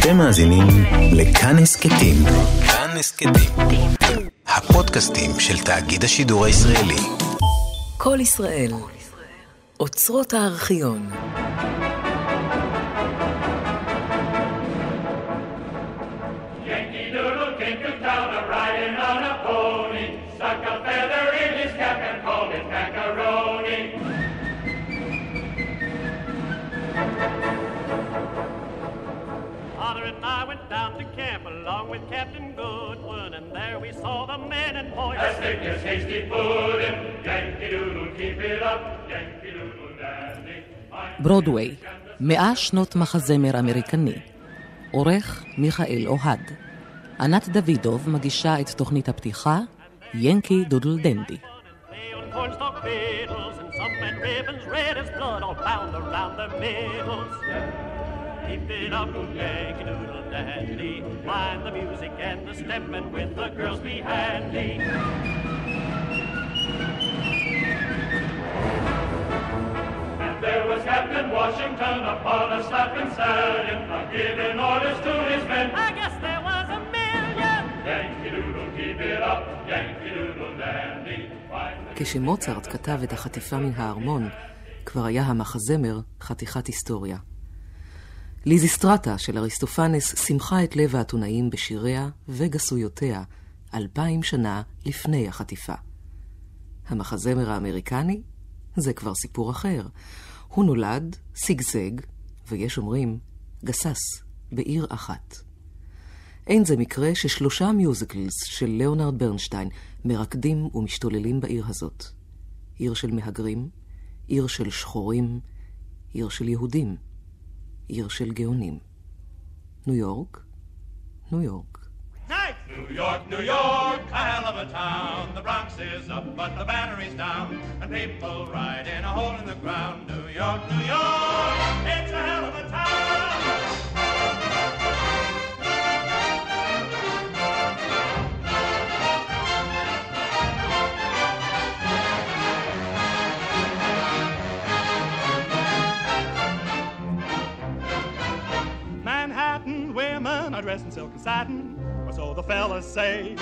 אתם מאזינים לכאן הסכתים. כאן הסכתים. הפודקאסטים של תאגיד השידור הישראלי. כל ישראל. אוצרות הארכיון. Captain Goodwin, and there we saw the men and boys. As thick as hasty pudding, Yankee Doodle, keep it up, Yankee Doodle dandy. ברודוויי, מאה שנות מחזמר אמריקני. עורך מיכאל אוהד. ענת דוידוב מגישה את תוכנית הפתיחה, ינקי דודל דנדי. Keep it up, Yankee Doodle Dandy. Mind the music and the stepping with the girls be handy. And there was Captain Washington upon a slapping stallion, giving orders to his men. I guess there was a million. Yankee Doodle, keep it up, Yankee Doodle Dandy. כשמוצרט כתב את החטיפה מן הארמון, כבר היה המחזמר חתיכת היסטוריה. ליזיסטרטה של אריסטופנס שימחה את לב האתונאים בשיריה וגסויותיה אלפיים שנה לפני החטיפה. המחזמר האמריקני? זה כבר סיפור אחר. הוא נולד, שגשג, ויש אומרים, גסס, בעיר אחת. אין זה מקרה ששלושה מיוזיקלס של ליאונרד ברנשטיין מרקדים ומשתוללים בעיר הזאת. עיר של מהגרים, עיר של שחורים, עיר של יהודים. עיר של גאונים. ניו יורק, ניו יורק. New York, New York, a hell of a town. The Bronx is up, but the battery's down, and people ride in a hole in the ground. New York, New York, it's a hell of a town. Are dressed in silk and satin, or so the fellas say.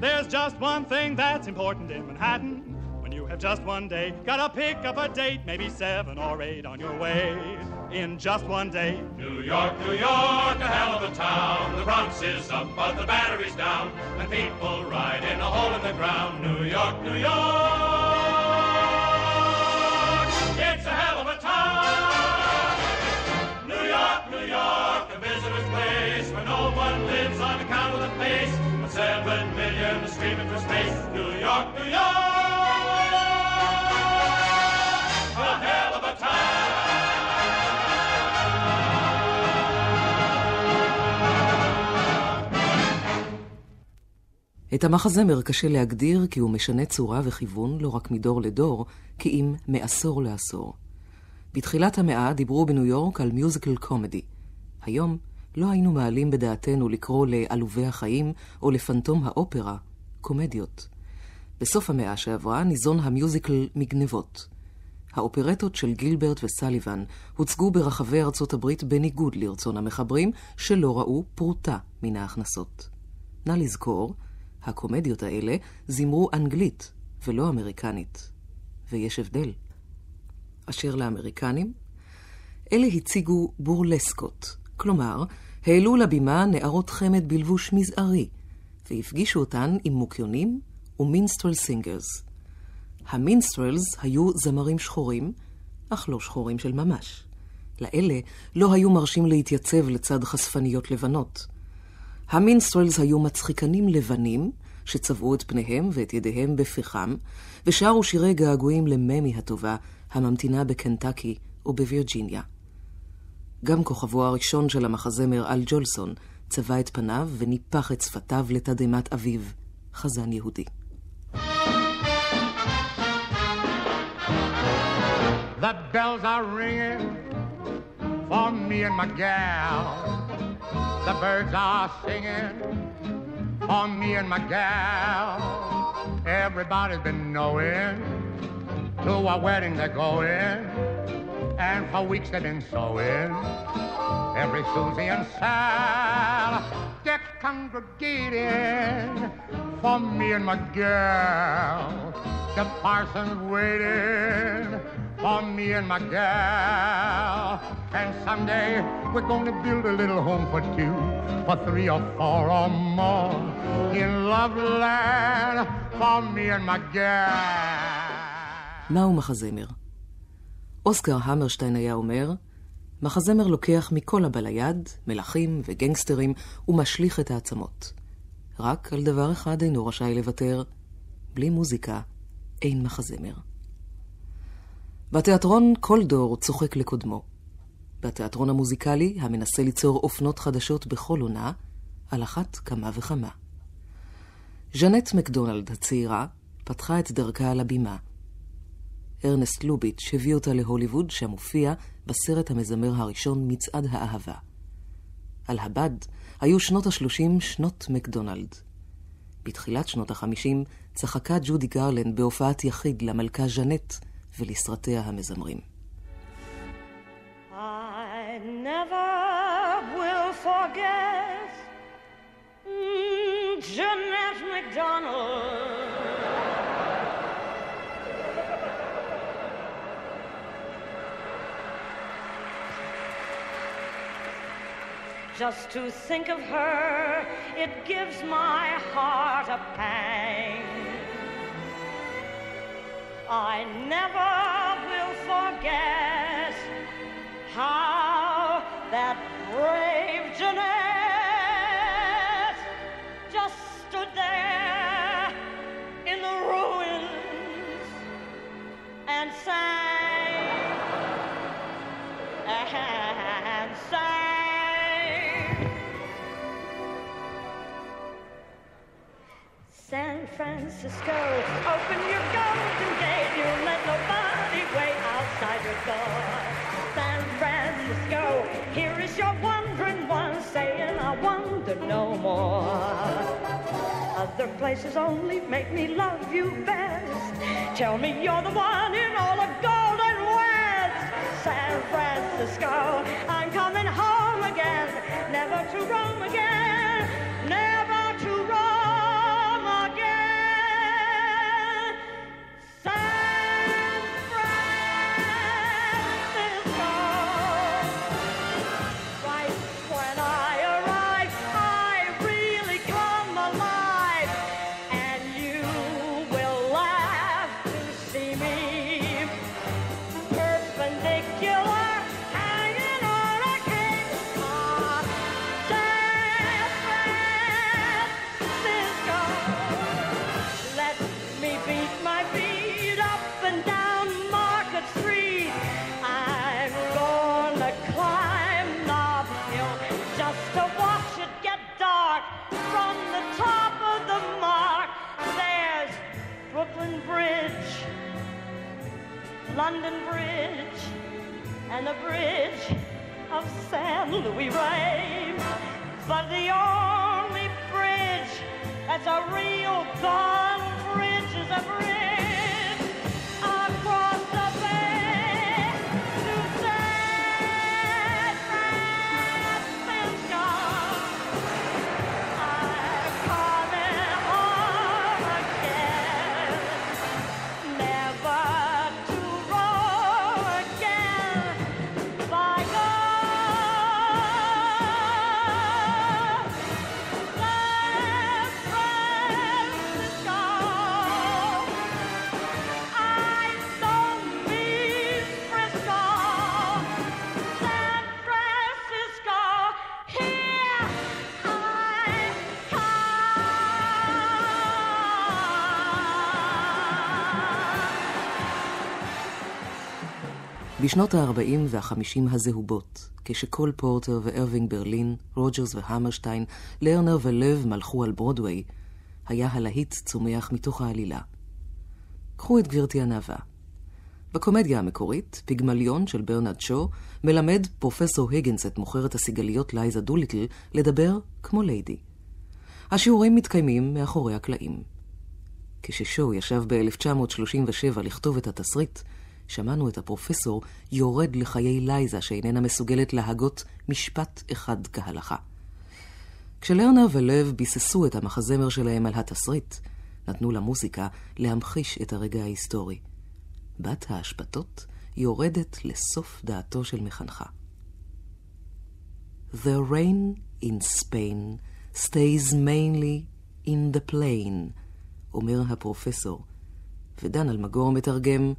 There's just one thing that's important in Manhattan. When you have just one day, gotta pick up a date, maybe seven or eight on your way. In just one day. New York, New York, a hell of a town. The Bronx is up, but the battery's down, and people ride in a hole in the ground. New York, New York. Seven million streaming for space. New York, New York, a hell of a time. את המחזמר קשה להגדיר כי הוא משנה צורה וכיוון לא רק מדור לדור, כי אם מעשור לעשור. בתחילת המאה דיברו בניו יורק על מיוזיקל קומדי. היום לא היינו מעלים בדעתנו לקרוא לעלובי החיים או לפנטום האופרה קומדיות. בסוף המאה שעברה ניזון המיוזיקל מגנבות. האופרטות של גילברט וסליבן הוצגו ברחבי ארצות הברית בניגוד לרצון המחברים, שלא ראו פרוטה מן ההכנסות. נא לזכור, הקומדיות האלה זימרו אנגלית ולא אמריקנית. ויש הבדל. אשר לאמריקנים, אלה הציגו בורלסקות, כלומר, העלו לבימה נערות חמד בלבוש מזערי, והפגישו אותן עם מוקיונים ו minstrel singers. ה minstrels היו זמרים שחורים, אך לא שחורים של ממש. לאלה לא היו מרשים להתייצב לצד חשפניות לבנות. ה minstrels היו מצחיקנים לבנים, שצבעו את פניהם ואת ידיהם בפחם, ושרו שירי געגועים לממי הטובה, הממתינה בקנטקי ובווירג'יניה. גם כוכבו הראשון של המחזמר אל ג'ולסון צבע את פניו וניפח את שפתיו לתדהמת אביו, חזן יהודי. The bells are ringing for me and my gal. The birds are singing for me and my gal. Everybody's been knowing to a wedding they're going. And for weeks they've been sewing. Every Susie and Sal, they're congregating for me and my girl. The parson's waiting for me and my gal. And someday we're gonna build a little home for two, for three or four or more in Loveland for me and my gal. מהו מחזמר? אוסקר המרשטיין היה אומר, מחזמר לוקח מכל הבא ליד, מלכים וגנגסטרים, ומשליך את העצמות. רק על דבר אחד אינו רשאי לוותר, בלי מוזיקה אין מחזמר. בתיאטרון כל דור צוחק לקודמו. בתיאטרון המוזיקלי, המנסה ליצור אופנות חדשות בכל עונה, על אחת כמה וכמה. ז'נט מקדונלד הצעירה פתחה את דרכה על הבימה. ארנסט לוביץ' הביא אותה להוליווד, שם הופיע בסרט המזמר הראשון מצעד האהבה. על הבד היו שנות ה-30 שנות מקדונלד. בתחילת שנות ה-50 צחקה ג'ודי גרלנד בהופעת יחיד למלכה ז'נט ולסרטיה המזמרים. I never will forget mm, Jeanette McDonald. Just to think of her, it gives my heart a pang. I never will forget how that brave Jeanette places only make me love you best. Tell me you're the one in all the golden west. San Francisco, I'm coming home again, never to roam again, never That's a real gun. Rich a brick. בשנות ה-40 וה-50 הזהובות, כשקול פורטר וארווינג ברלין, רוג'רס והמרשטיין, לרנר ולאו מלכו על ברודוויי, היה הלהיט צומח מתוך העלילה. קחו את גברתי הנאווה. בקומדיה המקורית, פיגמליון של ברנרד שו, מלמד פרופסור היגינס את מוכרת הסיגליות לייזה דוליטל לדבר כמו ליידי. השיעורים מתקיימים מאחורי הקלעים. כששו ישב ב-1937 לכתוב את התסריט, שמענו את הפרופסור יורד לחיי לייזה שאיננה מסוגלת להגות משפט אחד כהלכה. כשלרנר ולב ביססו את המחזמר שלהם על התסריט, נתנו למוזיקה להמחיש את הרגע ההיסטורי. בת האשפתות יורדת לסוף דעתו של מחנכה. The rain in Spain stays mainly in the plain, אומר הפרופסור, ודן אלמגור מתרגם,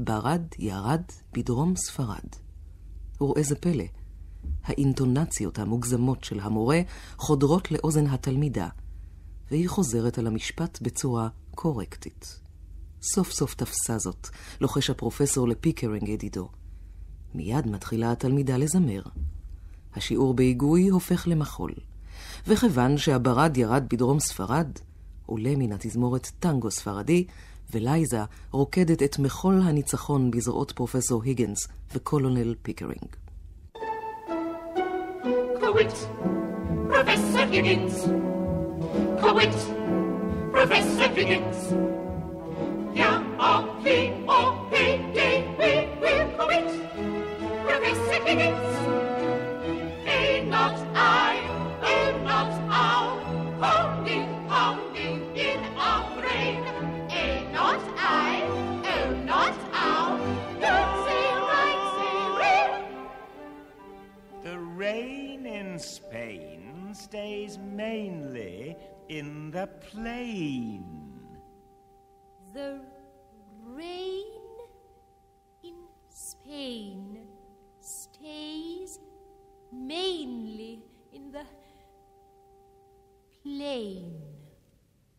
ברד ירד בדרום ספרד. וראה זה פלא, האינטונציות המוגזמות של המורה חודרות לאוזן התלמידה, והיא חוזרת על המשפט בצורה קורקטית. סוף סוף תפסה זאת, לוחש הפרופסור לפיקרינג ידידו. מיד מתחילה התלמידה לזמר. השיעור בהיגוי הופך למחול, וכיוון שהברד ירד בדרום ספרד, עולה מן התזמורת טנגו ספרדי, ולייזה רוקדת את מחול הניצחון בזרועות פרופסור היגנס וקולונל פיקרינג. Quit, Professor Higgins. Quit, Professor Higgins. Hear our plea or payday we will quit, mainly in the plain. The rain in Spain stays mainly in the plain.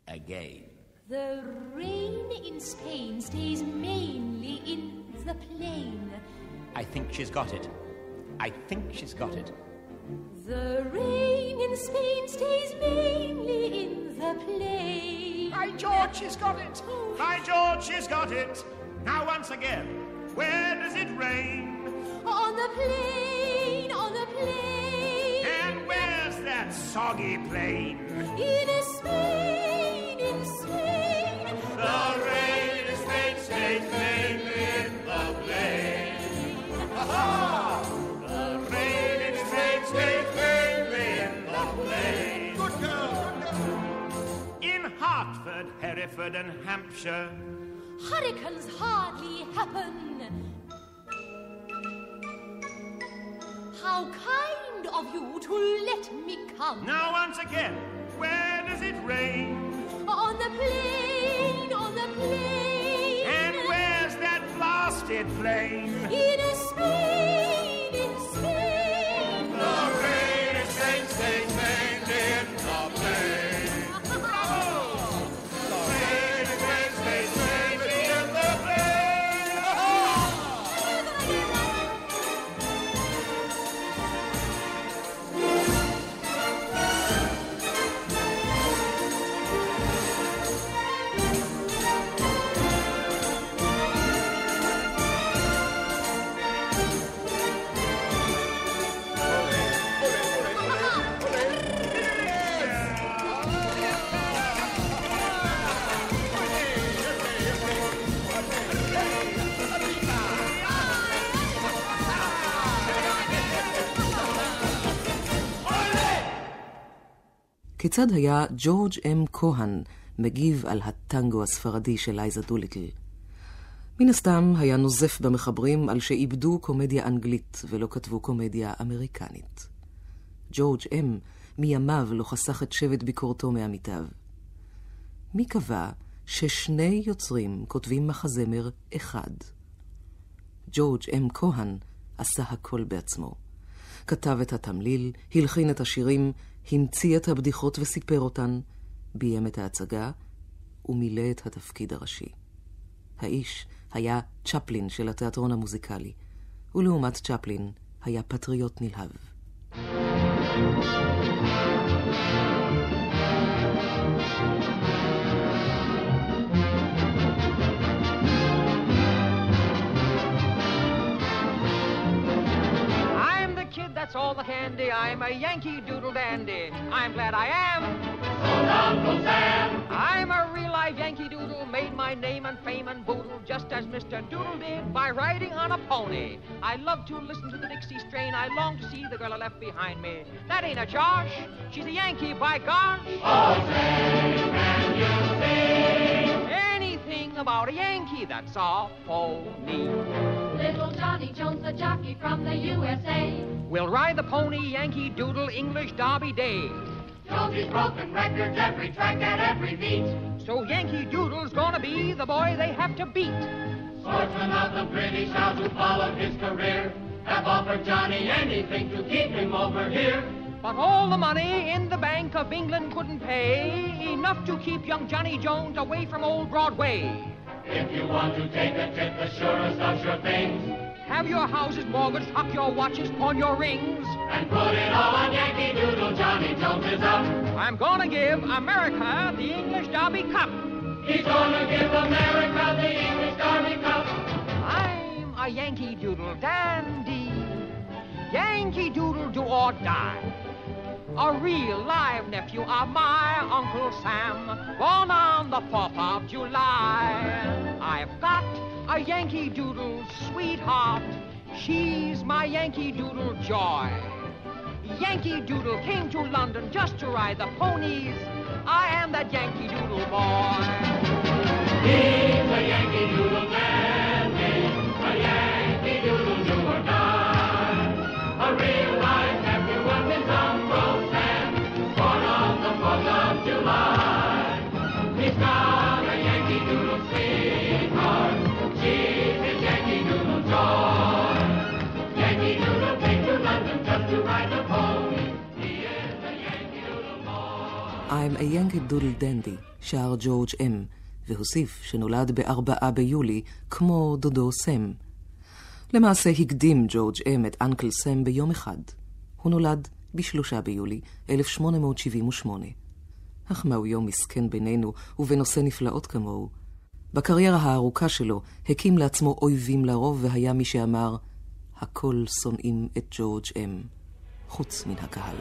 Again. The rain in Spain stays mainly in the plain. I think she's got it. I think she's got it. The rain in Spain stays mainly in the plain. By George, she's got it. By George, she's got it. Now, once again, where does it rain? On the plain, on the plain. And where's that soggy plain? In Spain, Hereford, and Hampshire. Hurricanes hardly happen. How kind of you to let me come. Now, once again, where does it rain? On the plain, on the plain. And where's that blasted plain? In a Spain, כיצד היה ג'ורג' אם כהן מגיב על הטנגו הספרדי של לייזה דוליטל? מן הסתם היה נוזף במחברים על שאיבדו קומדיה אנגלית ולא כתבו קומדיה אמריקנית. ג'ורג' אם מימיו לא חסך את שבט ביקורתו מעמיתיו. מי קבע ששני יוצרים כותבים מחזמר אחד? ג'ורג' אם כהן עשה הכל בעצמו. כתב את התמליל, הלחין את השירים, המציא את הבדיחות וסיפר אותן, ביים את ההצגה ומילא את התפקיד הראשי. האיש היה צ'פלין של התיאטרון המוזיקלי, ולעומת צ'פלין היה פטריוט נלהב. I'm the that's all the candy. I'm a Yankee Doodle dandy. I'm glad I am. So Uncle Sam. I'm a real I, Yankee Doodle, made my name and fame and boodle just as Mr. Doodle did by riding on a pony. I love to listen to the Dixie strain. I long to see the girl I left behind me. That ain't a Josh. She's a Yankee, by gosh. Oh, say, can you sing? About a Yankee that's a phony. Little Johnny Jones, the jockey from the USA. We'll ride the pony, Yankee Doodle, English Derby Day. Jonesy's broken records every track at every beat. So Yankee Doodle's gonna be the boy they have to beat. Sportsmen of the British Isles who followed his career have offered Johnny anything to keep him over here. But all the money in the Bank of England couldn't pay enough to keep young Johnny Jones away from old Broadway. If you want to take a trip, the surest of sure things, Have your houses mortgaged, hock your watches, pawn your rings. and put it all on Yankee Doodle, Johnny Jones is up. I'm gonna give America the English Derby Cup. He's gonna give America the English Derby Cup. I'm a Yankee Doodle dandy. Yankee Doodle do or die. A real live nephew of my Uncle Sam, born on the 4th of July. I've got a Yankee Doodle sweetheart. She's my Yankee Doodle joy. Yankee Doodle came to London just to ride the ponies. I am that Yankee Doodle boy. He's a Yankee Doodle I'm a Yankee Doodle Dandy, שר ג'ורג' אם, והוסיף שנולד בארבעה ביולי, כמו דודו סם. למעשה הקדים ג'ורג' אם את אנקל סם ביום אחד. הוא נולד בשלושה ביולי 1878. אך מהו יום מסכן בינינו ובנושא נפלאות כמוהו. בקריירה הארוכה שלו הקים לעצמו אויבים לרוב, והיה מי שאמר, הכל שונאים את ג'ורג' אם, חוץ מן הקהל.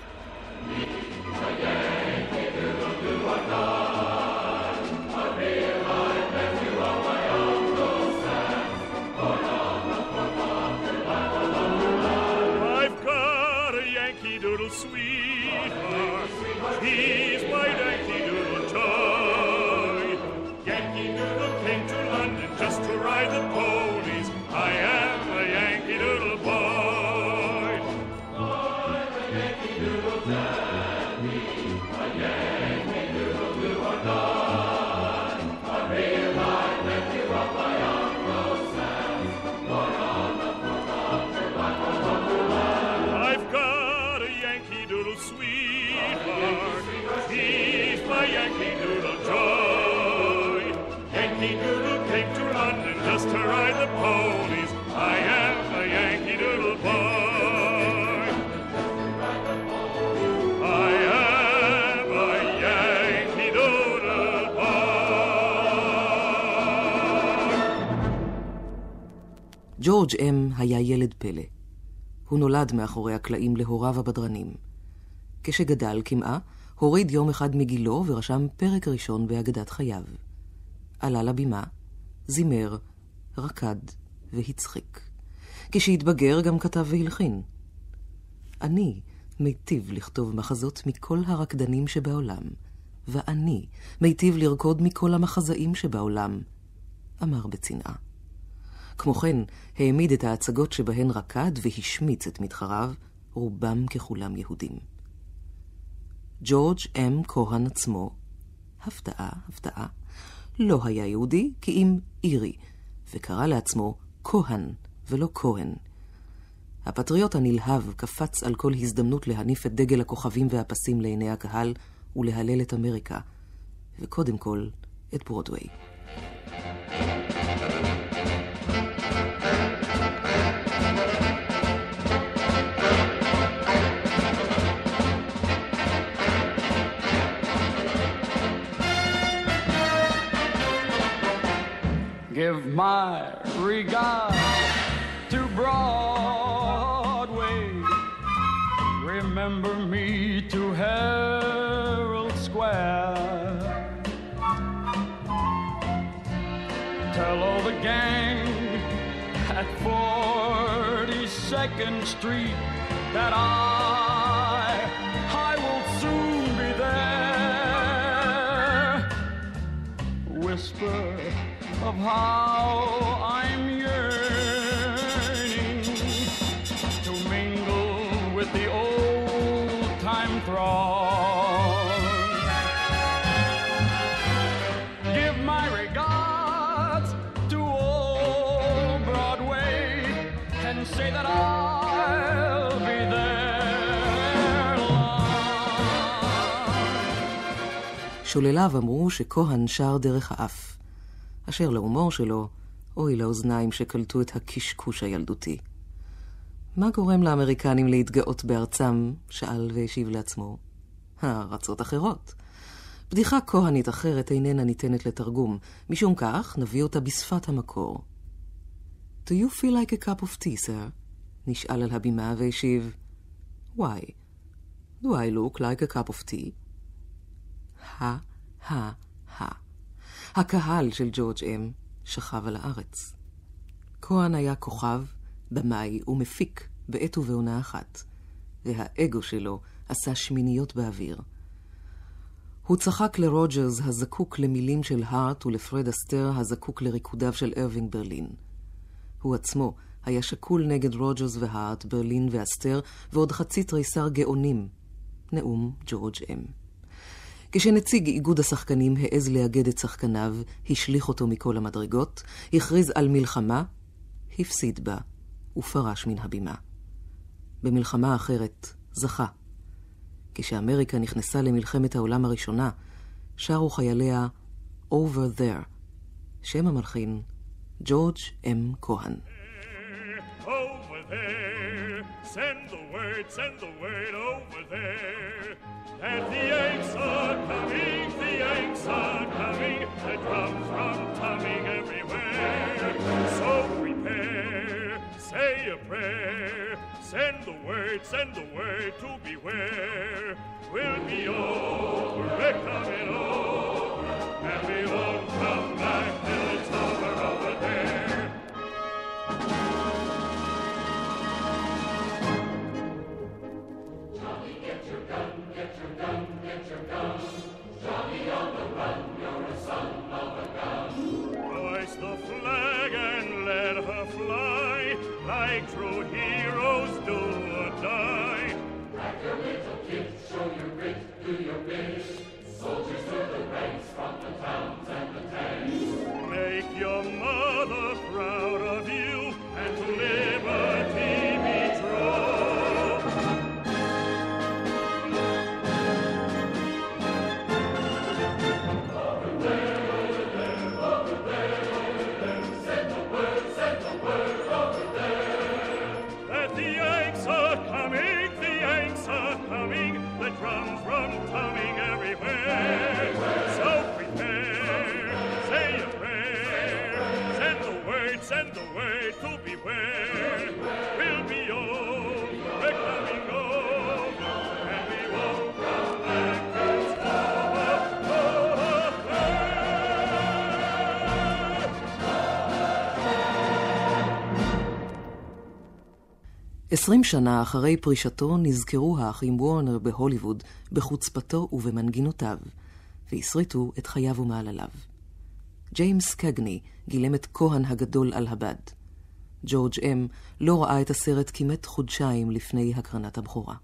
ג'ורג' אם היה ילד פלא. הוא נולד מאחורי הקלעים להוריו הבדרנים. כשגדל כמעה, הוריד יום אחד מגילו ורשם פרק ראשון באגדת חייו. עלה לבימה, זימר, רקד והצחיק. כשהתבגר גם כתב והלחין. אני מיטיב לכתוב מחזות מכל הרקדנים שבעולם, ואני מיטיב לרקוד מכל המחזאים שבעולם, אמר בצנעה. כמו כן, העמיד את ההצגות שבהן רקד והשמיץ את מתחריו, רובם ככולם יהודים. ג'ורג' אם כהן עצמו, הפתעה, הפתעה, לא היה יהודי כי אם אירי, וקרא לעצמו כהן ולא כהן. הפטריוט הנלהב קפץ על כל הזדמנות להניף את דגל הכוכבים והפסים לעיני הקהל ולהלל את אמריקה, וקודם כל את ברודוויי. Give my regard to Broadway. Remember me to Herald Square. Tell all the gang at 42nd Street that I, I will soon be there. Whisper of how I'm yearning to mingle with the old time throng. Give my regards to old Broadway and say that I'll be there שולליו אמרו שכהן שר דרך האף. אשר להומור שלו, אוי לאוזניים שקלטו את הקשקוש הילדותי. מה גורם לאמריקנים להתגאות בארצם? שאל והשיב לעצמו. הארצות אחרות. בדיחה כהנית אחרת איננה ניתנת לתרגום, משום כך נביא אותה בשפת המקור. Do you feel like a cup of tea, sir? נשאל על הבימה והשיב, Why? Do I look like a cup of tea? הא, הא, הא. הקהל של ג'ורג' אם שכב על הארץ. כהן היה כוכב, במאי ומפיק בעת ובעונה אחת, והאגו שלו עשה שמיניות באוויר. הוא צחק לרוג'רס הזקוק למילים של הארט ולפרד אסטר הזקוק לריקודיו של ארווינג ברלין. הוא עצמו היה שקול נגד רוג'רס והארט, ברלין ואסטר, ועוד חצי תריסר גאונים. נאום ג'ורג' אם. כשנציג איגוד השחקנים העז לאגד את שחקניו, השליך אותו מכל המדרגות, הכריז על מלחמה, הפסיד בה, ופרש מן הבימה. במלחמה אחרת זכה. כשאמריקה נכנסה למלחמת העולם הראשונה, שרו חייליה Over There, שם המלחין ג'ורג' אם כהן. over there. Send the word, send the word over there. That the Yanks are coming, the Yanks are coming. The drums from coming everywhere. So prepare, say a prayer. Send the word, send the word to beware. We'll be over, we're coming over. And we won't come back till it's over Soldiers to the ranks from the towns and the tanks. Make your mother 20 שנה אחרי פרישתו נזכרו האחים וורנר בהוליווד בחוצפתו ובמנגינותיו, והסריטו את חייו ומעלליו. ג'יימס קגני גילם את כהן הגדול על הבד. ג'ורג' אם לא ראה את הסרט כמעט חודשיים לפני הקרנת הבכורה.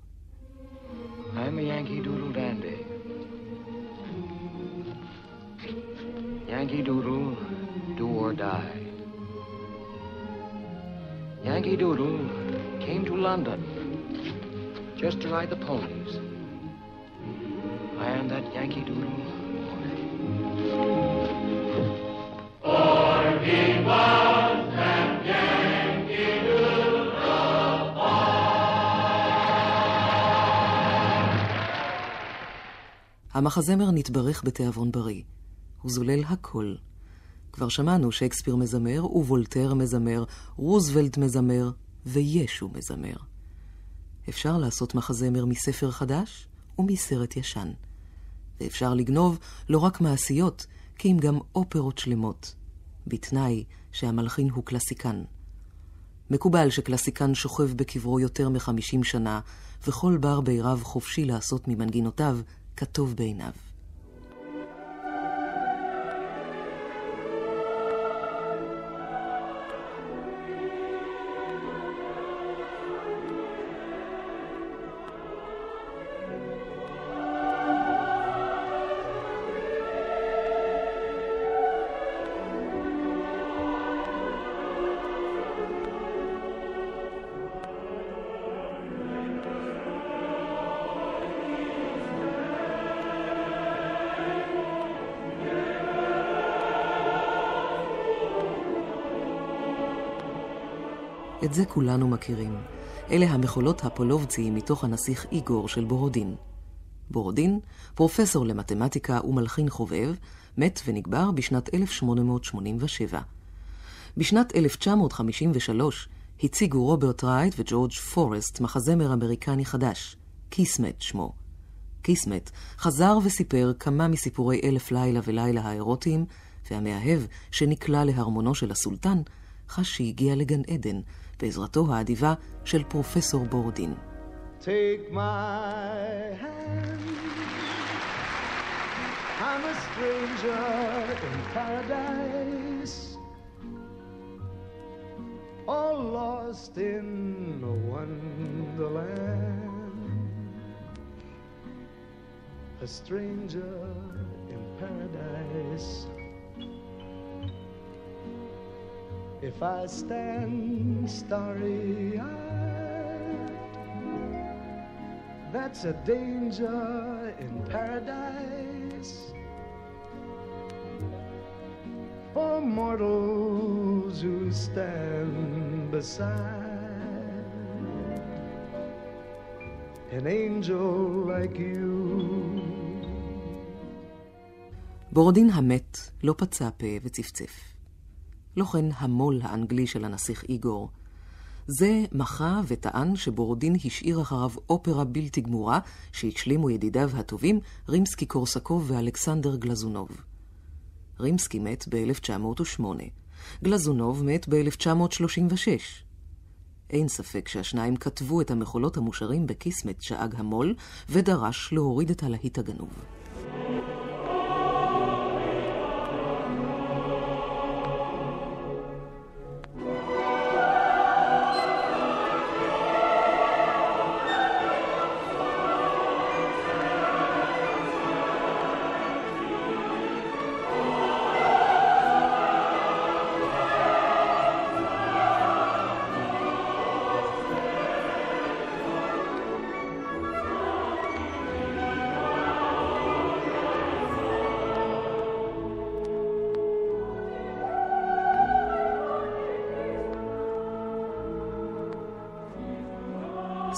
Just to ride the ponies. I am that Yankee Doodle. המחזמר נתברך בתיאבון בריא. הוא זולל הכל. כבר שמענו שייקספיר מזמר, ווולטר מזמר, רוזוולט מזמר, וישו מזמר. אפשר לעשות מחזמר מספר חדש ומסרט ישן. ואפשר לגנוב לא רק מעשיות, כי אם גם אופרות שלמות. בתנאי שהמלחין הוא קלסיקן. מקובל שקלסיקן שוכב בקברו יותר מחמישים שנה, וכל בר ביריו חופשי לעשות ממנגינותיו כטוב בעיניו. את זה כולנו מכירים. אלה המחולות הפולובציים מתוך הנסיך איגור של בורודין. בורודין, פרופסור למתמטיקה ומלחין חובב, מת ונקבר בשנת 1887. בשנת 1953 הציגו רוברט רייט וג'ורג' פורסט מחזמר אמריקני חדש, קיסמט שמו. קיסמט חזר וסיפר כמה מסיפורי אלף לילה ולילה האירוטיים, והמאהב, שנקלע להרמונו של הסולטן, חש שהגיע לגן עדן, בעזרתו האדיבה של פרופסור בורדין. Take my hand. I'm a stranger in paradise. All lost in a wonderland. A stranger in paradise. If I stand starry eyed, that's a danger in paradise. For mortals who stand beside an angel like you. בורדין המת לא פצה פה וצפצף. לא כן המו"ל האנגלי של הנסיך איגור. זה מחה וטען שבורדין השאיר אחריו אופרה בלתי גמורה שהשלימו ידידיו הטובים רימסקי קורסקוב ואלכסנדר גלזונוב. רימסקי מת ב-1908, גלזונוב מת ב-1936. אין ספק שהשניים כתבו את המחולות המושרים בקיסמת שאג המו"ל, ודרש להוריד את הלהיט הגנוב.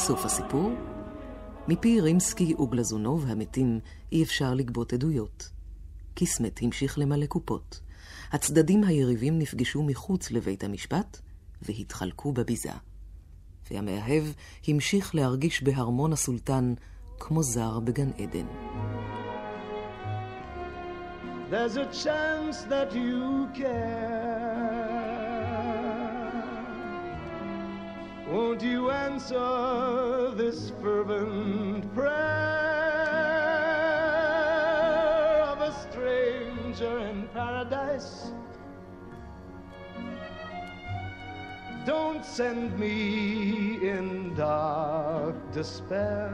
סוף הסיפור? מפי רימסקי וגלזונוב המתים אי אפשר לגבות עדויות. קיסמט המשיך למלא קופות. הצדדים היריבים נפגשו מחוץ לבית המשפט והתחלקו בביזה. והמאהב המשיך להרגיש בהרמון הסולטן כמו זר בגן עדן. There's a chance that you care. Won't you answer this fervent prayer of a stranger in paradise? Don't send me in dark despair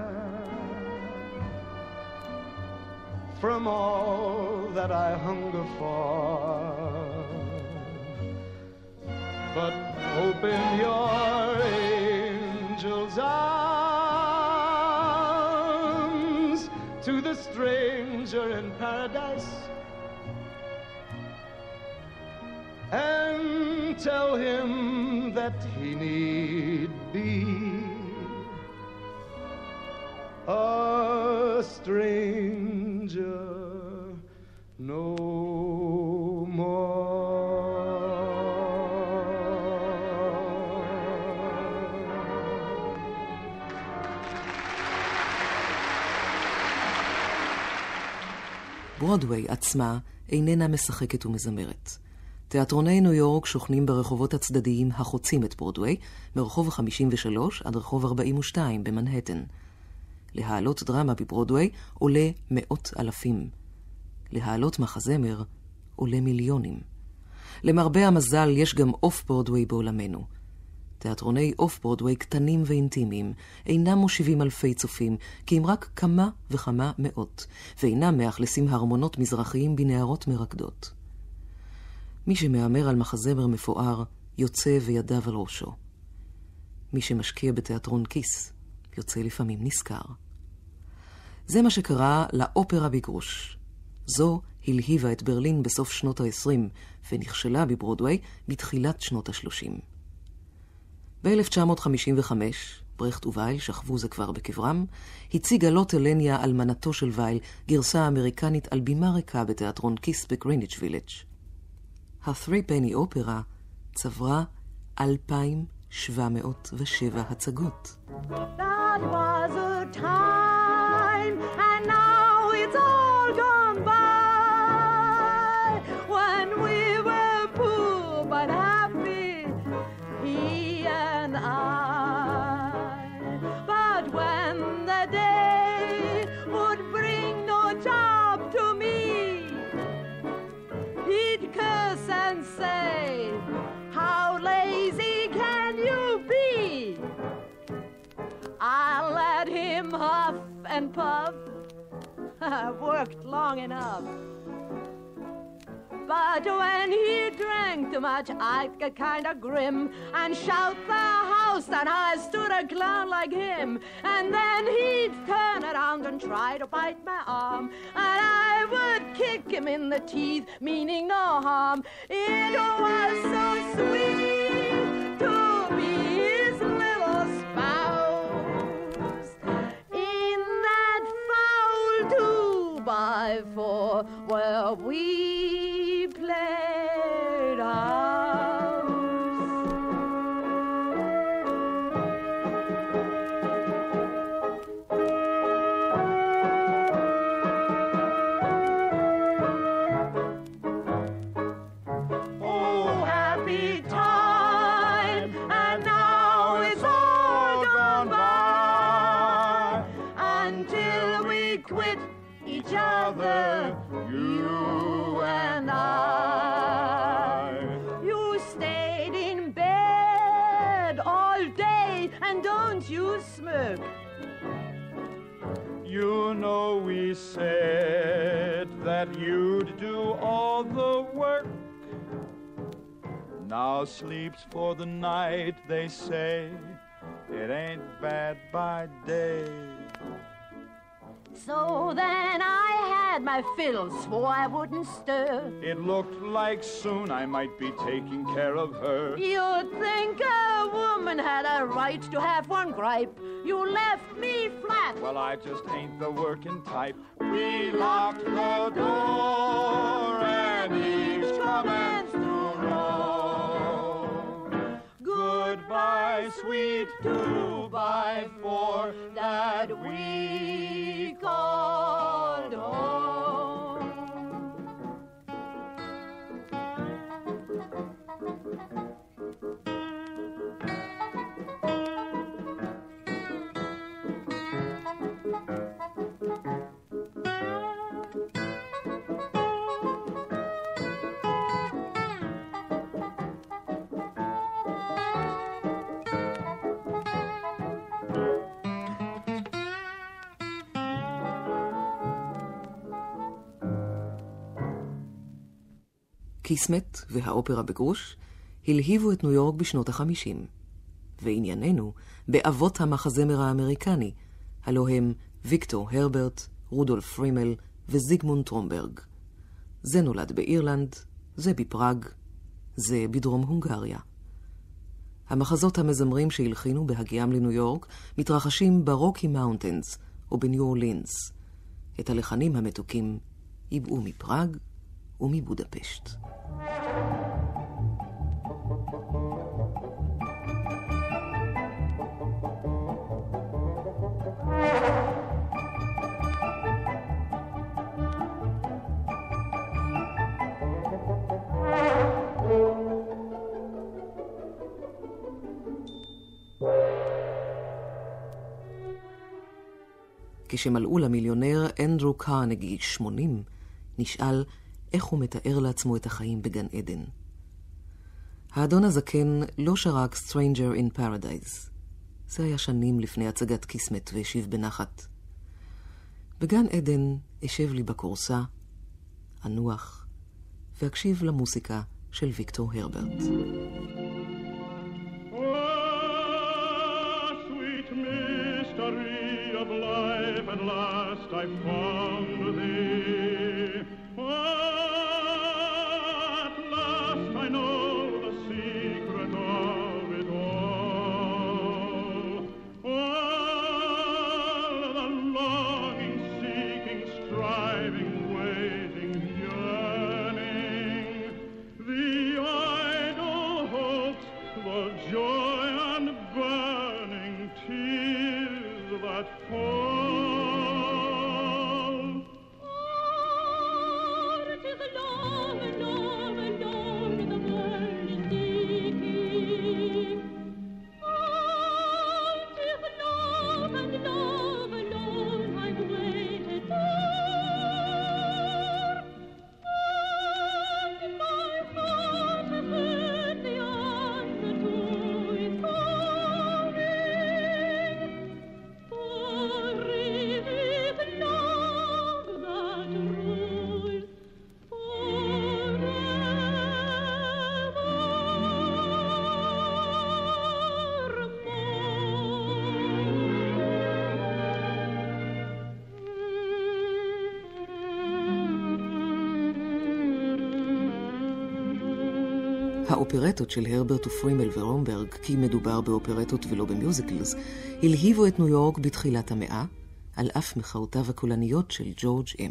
from all that I hunger for. But open your angel's arms to the stranger in paradise and tell him that he need be a stranger no ברודוויי עצמה איננה משחקת ומזמרת. תיאטרוני ניו יורק שוכנים ברחובות הצדדיים החוצים את ברודוויי, מרחוב 53 עד רחוב 42 במנהטן. להעלות דרמה בברודוויי עולה מאות אלפים. להעלות מחזמר עולה מיליונים. למרבה המזל, יש גם אוף ברודוויי בעולמנו. תיאטרוני אוף ברודוויי קטנים ואינטימיים, אינם מושיבים אלפי צופים, כי אם רק כמה וכמה מאות, ואינם מאכלסים הרמונות מזרחיים בנערות מרקדות. מי שמהמר על מחזמר מפואר, יוצא וידיו על ראשו. מי שמשקיע בתיאטרון כיס, יוצא לפעמים נשכר. זה מה שקרה לאופרה בגרוש. זו הלהיבה את ברלין בסוף שנות ה-20, ונכשלה בברודוויי בתחילת שנות ה-30. ב-1955, ברכט ווייל שכבו זה כבר בקברם, הציגה לוט אלניה, אלמנתו של וייל, גרסה אמריקנית על בימה ריקה בתיאטרון כיס בגריניץ' וילג'. ה-3 פני אופרה צברה 2,707 הצגות. That was a time, and now let him huff and puff. I've worked long enough. But when he drank too much, I'd get kind of grim and shout the house that I stood a clown like him. And then he'd turn around and try to bite my arm. And I would kick him in the teeth, meaning no harm. It was so sweet by four where we played house. Oh, happy time, and now it's all gone by until we quit each other, you and I. You stayed in bed all day, and don't you smirk. You know we said that you'd do all the work. Now sleeps for the night, they say. It ain't bad by day. So then I had my fiddle, swore I wouldn't stir. It looked like soon I might be taking care of her. You'd think a woman had a right to have one gripe. You left me flat. Well, I just ain't the working type. We locked the door Goodbye, sweet two by four that we called home. קיסמט והאופרה בגרוש הלהיבו את ניו יורק בשנות החמישים. וענייננו באבות המחזמר האמריקני, הלא הם ויקטור הרברט, רודולף פרימל וזיגמונד רומברג. זה נולד באירלנד, זה בפראג, זה בדרום הונגריה. המחזות המזמרים שהלחינו בהגיעם לניו יורק מתרחשים ברוקי מאונטנס או בניו אורלינס. את הלחנים המתוקים ייבאו מפראג ומבודפשט. כשמלאו למיליונר אנדרו קרנגי 80, נשאל איך הוא מתאר לעצמו את החיים בגן עדן. האדון הזקן לא שר רק Stranger in Paradise. זה היה שנים לפני הצגת קיסמט והשיב בנחת. בגן עדן אשב לי בכורסה, אנוח, ואקשיב למוסיקה של ויקטור הרברט. sweet mystery of life, at last I found that האופרטות של הרברט ופרימל ורומברג, כי מדובר באופרטות ולא במיוזיקלס, הלהיבו את ניו יורק בתחילת המאה, על אף מחאותיו הקולניות של ג'ורג' אם.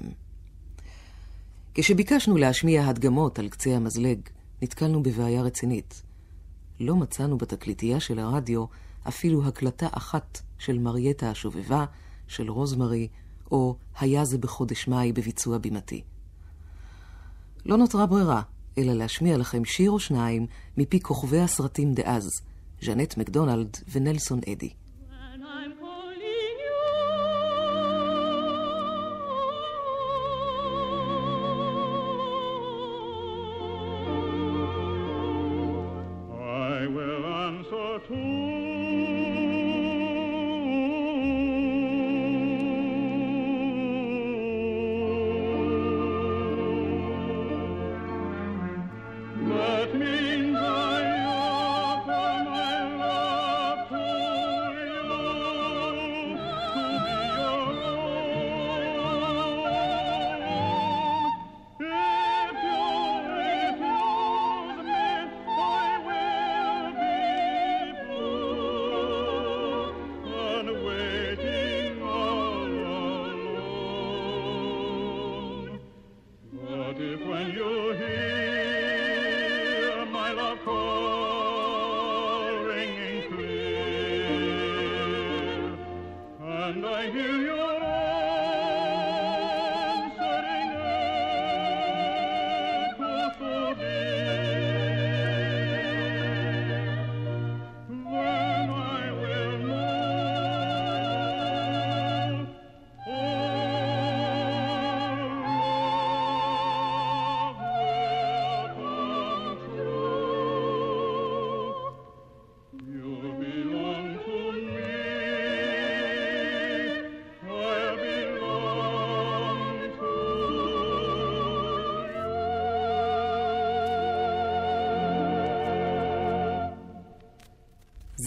כשביקשנו להשמיע הדגמות על קצה המזלג, נתקלנו בבעיה רצינית. לא מצאנו בתקליטייה של הרדיו אפילו הקלטה אחת של מרייטה השובבה, של רוזמרי, או היה זה בחודש מאי בביצוע בימתי. לא נותרה ברירה, אלא להשמיע לכם שיר או שניים מפי כוכבי הסרטים דאז, ז'נט מקדונלד ונלסון אדי. I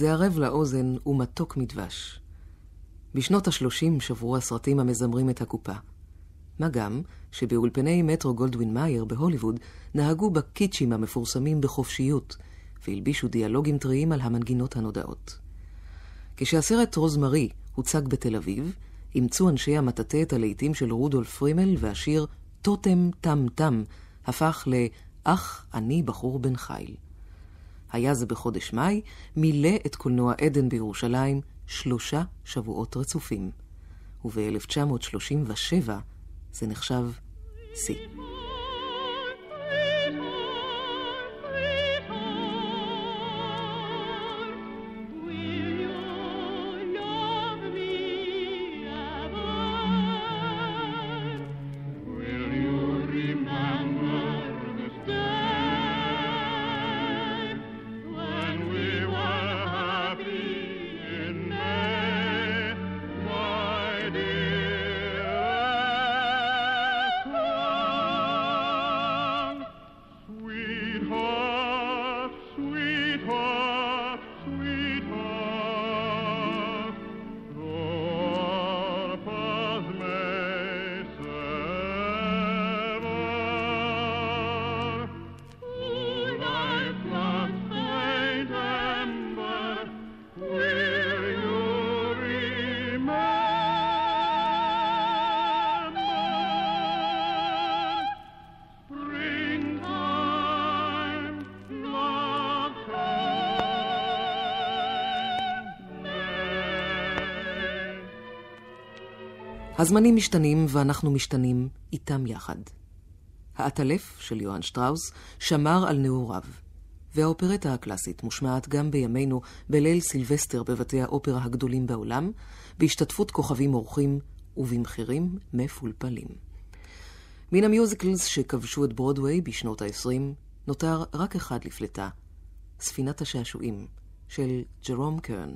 זה ערב לאוזן ומתוק מדבש. בשנות ה-30 שברו הסרטים המזמרים את הקופה. מה גם שבאולפני מטרו גולדווין מאייר בהוליווד נהגו בקיצ'ים המפורסמים בחופשיות, והלבישו דיאלוגים טריים על המנגינות הנודעות. כשהסרט רוזמרי הוצג בתל אביב, אימצו אנשי המטאטא את הלהיטים של רודולף פרימל, והשיר "טוטם טם טם" הפך ל"אח, אני בחור בן חיל". היה זה בחודש מאי, מילא את קולנוע עדן בירושלים שלושה שבועות רצופים. וב-1937 זה נחשב שיא. הזמנים משתנים ואנחנו משתנים איתם יחד. העטלף של יוהאן שטראוס שמר על נעוריו, והאופרטה הקלאסית מושמעת גם בימינו בליל סילבסטר בבתי האופרה הגדולים בעולם, בהשתתפות כוכבים אורחים ובמחירים מפולפלים. מן ה musicals שכבשו את ברודוויי בשנות ה-20, נותר רק אחד לפלטה, ספינת השעשועים, של ג'רום קרן.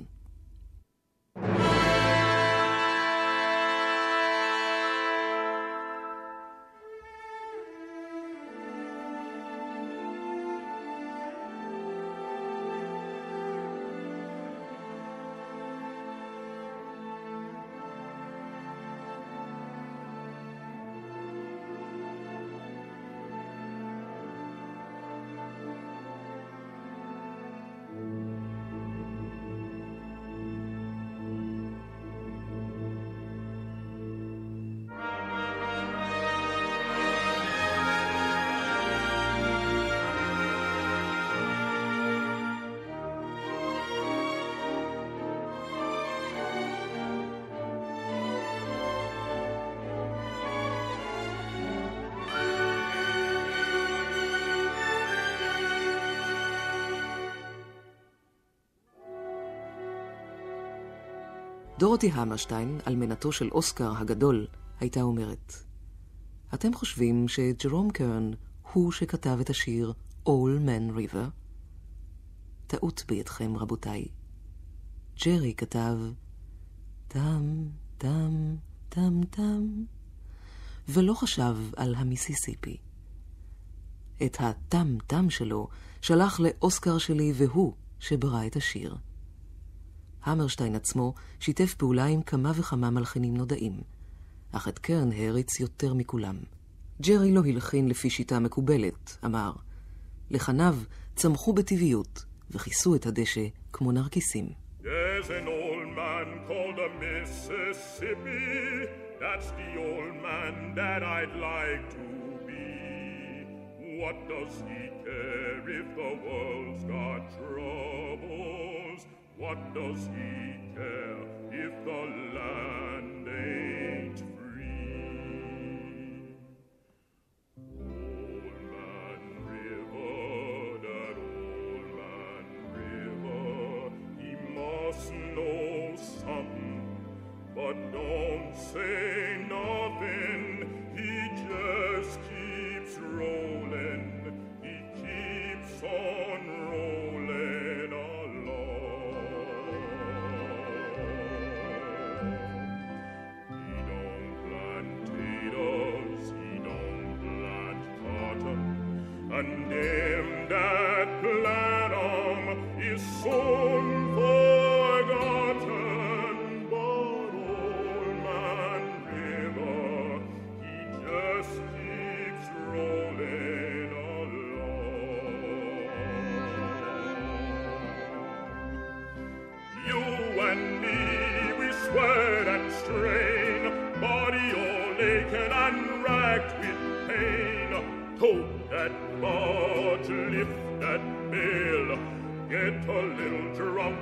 דורותי המרשטיין, אלמנתו של אוסקר הגדול, הייתה אומרת, אתם חושבים שג'רום קרן הוא שכתב את השיר All Man River? טעות בידכם, רבותיי. ג'רי כתב טם, טם, טם, טם, ולא חשב על המיסיסיפי. את הטם-טם שלו שלח לאוסקר שלי והוא שברא את השיר. המרשטיין עצמו שיתף פעולה עם כמה וכמה מלחינים נודעים, אך את קרן העריץ יותר מכולם. ג'רי לא הלחין לפי שיטה מקובלת, אמר. לחניו צמחו בטבעיות וכיסו את הדשא כמו נרקיסים. There's an old man called the Mississippi. That's the old man that I'd like to be. What does he care if the world's got troubles? What does he care if the land ain't free? Old man river, that old man river, he must know something, but don't say nothing. He just keeps rolling, he keeps on Tote that barge, lift that bale, get a little drunk,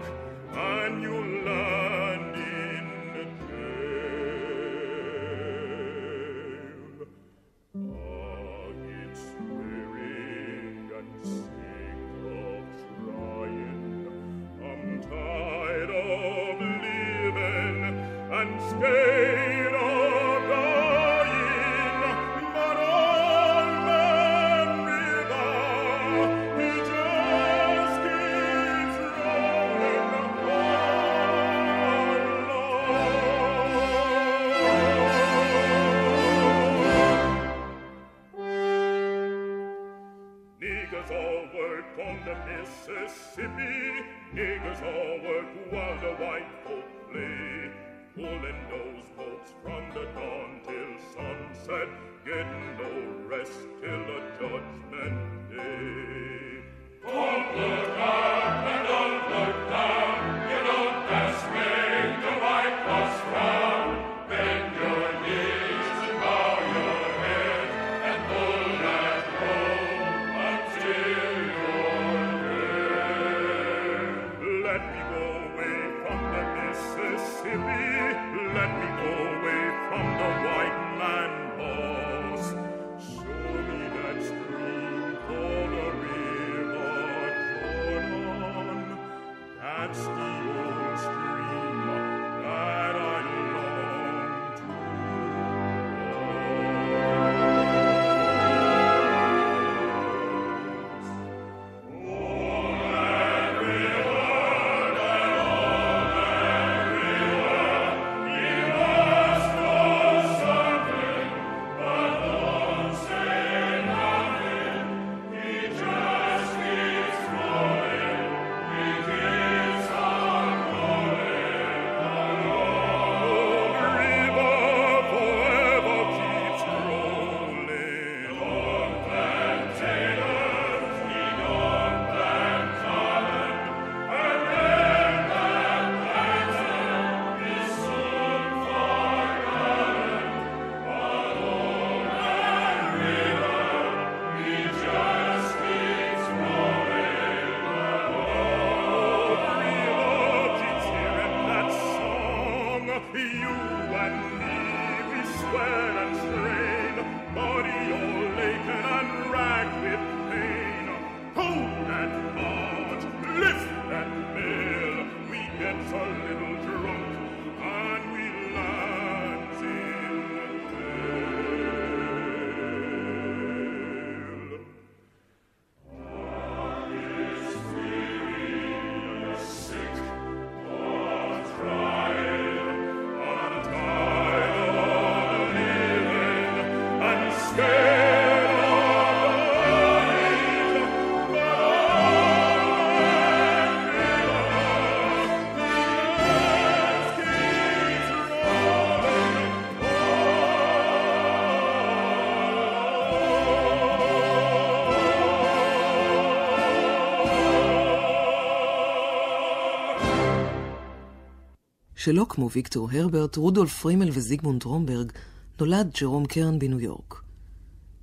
שלא כמו ויקטור הרברט, רודולף פרימל וזיגמונד רומברג, נולד ג'רום קרן בניו יורק.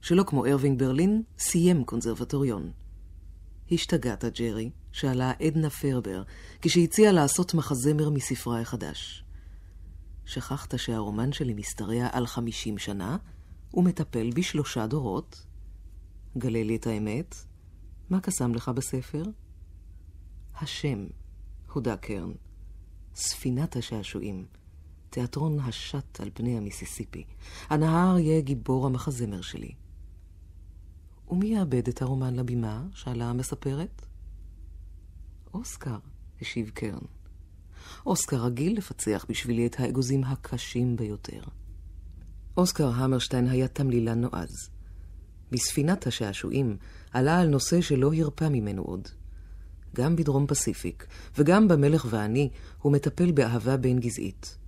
שלא כמו ארווינג ברלין, סיים קונסרבטוריון. השתגעת, ג'רי, שאלה עדנה פרבר, כשהציעה לעשות מחזמר מספרה החדש. שכחת שהרומן שלי משתרע על חמישים שנה, ומטפל בשלושה דורות? גלה לי את האמת, מה קסם לך בספר? השם, הודה קרן. ספינת השעשועים. תיאטרון השט על פני המיסיסיפי. הנהר יהיה גיבור המחזמר שלי. ומי יאבד את הרומן לבימה? שאלה המספרת. אוסקר, השיב קרן. אוסקר רגיל לפצח בשבילי את האגוזים הקשים ביותר. אוסקר המרשטיין היה תמלילן נועז. בספינת השעשועים עלה על נושא שלא הרפה ממנו עוד. גם בדרום פסיפיק, וגם במלך ואני, הוא מטפל באהבה בין גזעית.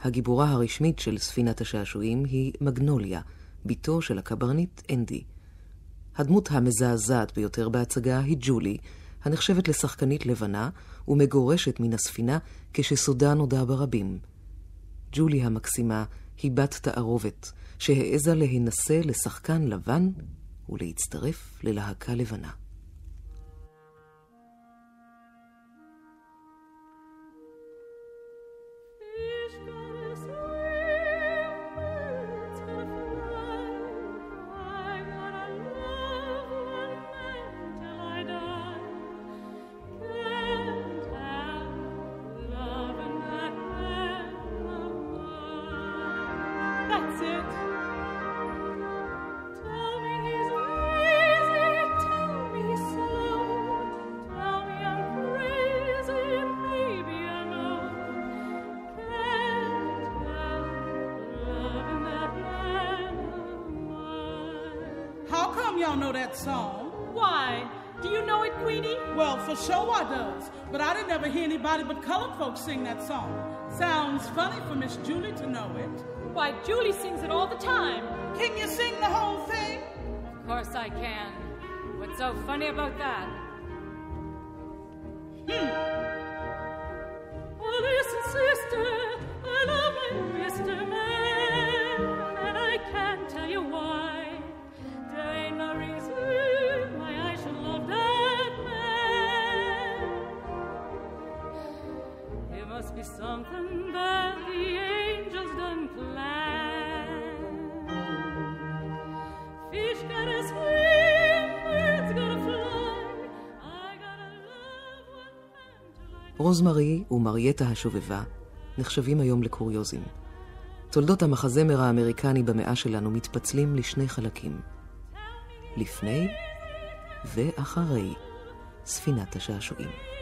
הגיבורה הרשמית של ספינת השעשועים היא מגנוליה, בתו של הקברניט אנדי. הדמות המזעזעת ביותר בהצגה היא ג'ולי, הנחשבת לשחקנית לבנה ומגורשת מן הספינה כשסודה נודע ברבים. ג'ולי המקסימה היא בת תערובת, שהעזה להינשא לשחקן לבן ולהצטרף ללהקה לבנה. That song? Why? Do you know it, Queenie? Well, for sure I does, but I didn't ever hear anybody but colored folks sing that song. Sounds funny for Miss Julie to know it. Why, Julie sings it all the time. Can you sing the whole thing? Of course I can. What's so funny about that? רוזמרי ומרייטה השובבה נחשבים היום לקוריוזים. תולדות המחזמר האמריקני במאה שלנו מתפצלים לשני חלקים. לפני ואחרי ספינת השעשועים.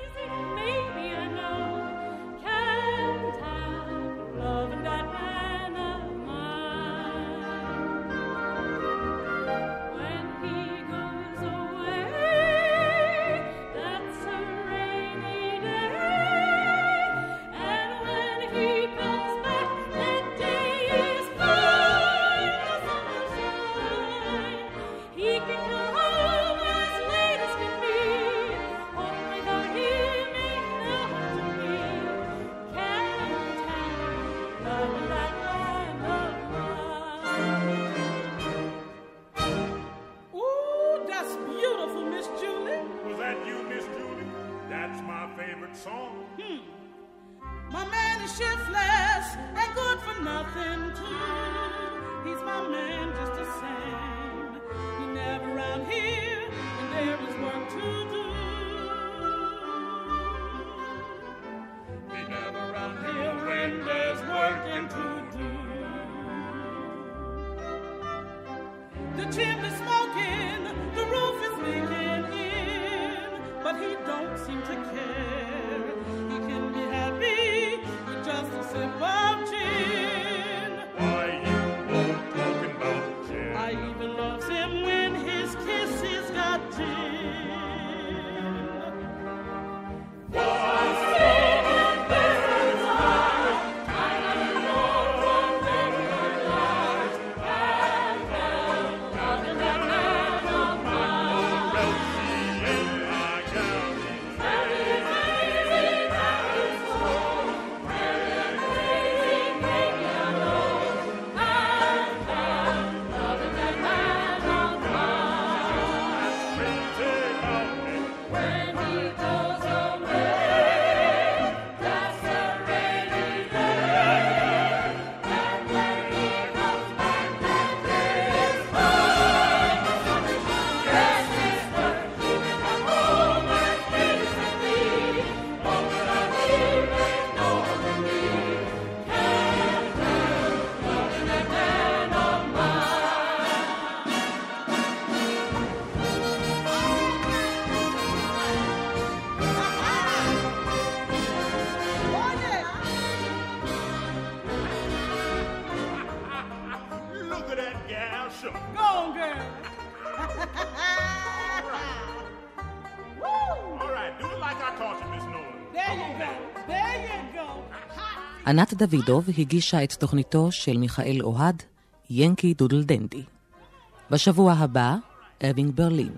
ענת דוידוב הגישה את תוכניתו של מיכאל אוהד, ינקי דודל דנדי. בשבוע הבא, אבינג ברלין.